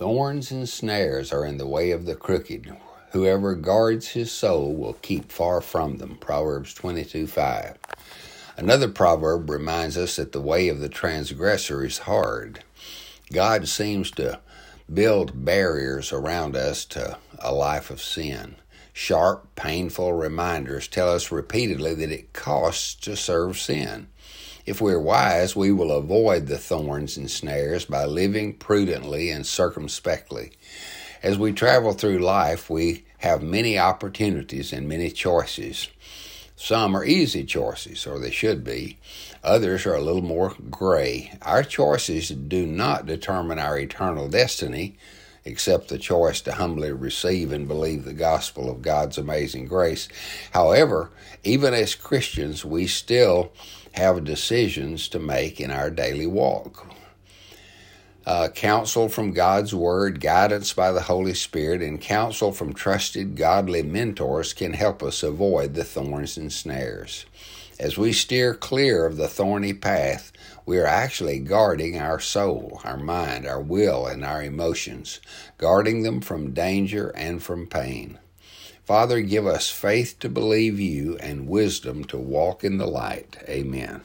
Thorns and snares are in the way of the crooked. Whoever guards his soul will keep far from them. Proverbs 22 5. Another proverb reminds us that the way of the transgressor is hard. God seems to build barriers around us to a life of sin. Sharp, painful reminders tell us repeatedly that it costs to serve sin. If we are wise, we will avoid the thorns and snares by living prudently and circumspectly. As we travel through life, we have many opportunities and many choices. Some are easy choices, or they should be. Others are a little more gray. Our choices do not determine our eternal destiny, except the choice to humbly receive and believe the gospel of God's amazing grace. However, even as Christians, we still have decisions to make in our daily walk. Uh, counsel from God's Word, guidance by the Holy Spirit, and counsel from trusted godly mentors can help us avoid the thorns and snares. As we steer clear of the thorny path, we are actually guarding our soul, our mind, our will, and our emotions, guarding them from danger and from pain. Father, give us faith to believe you and wisdom to walk in the light. Amen.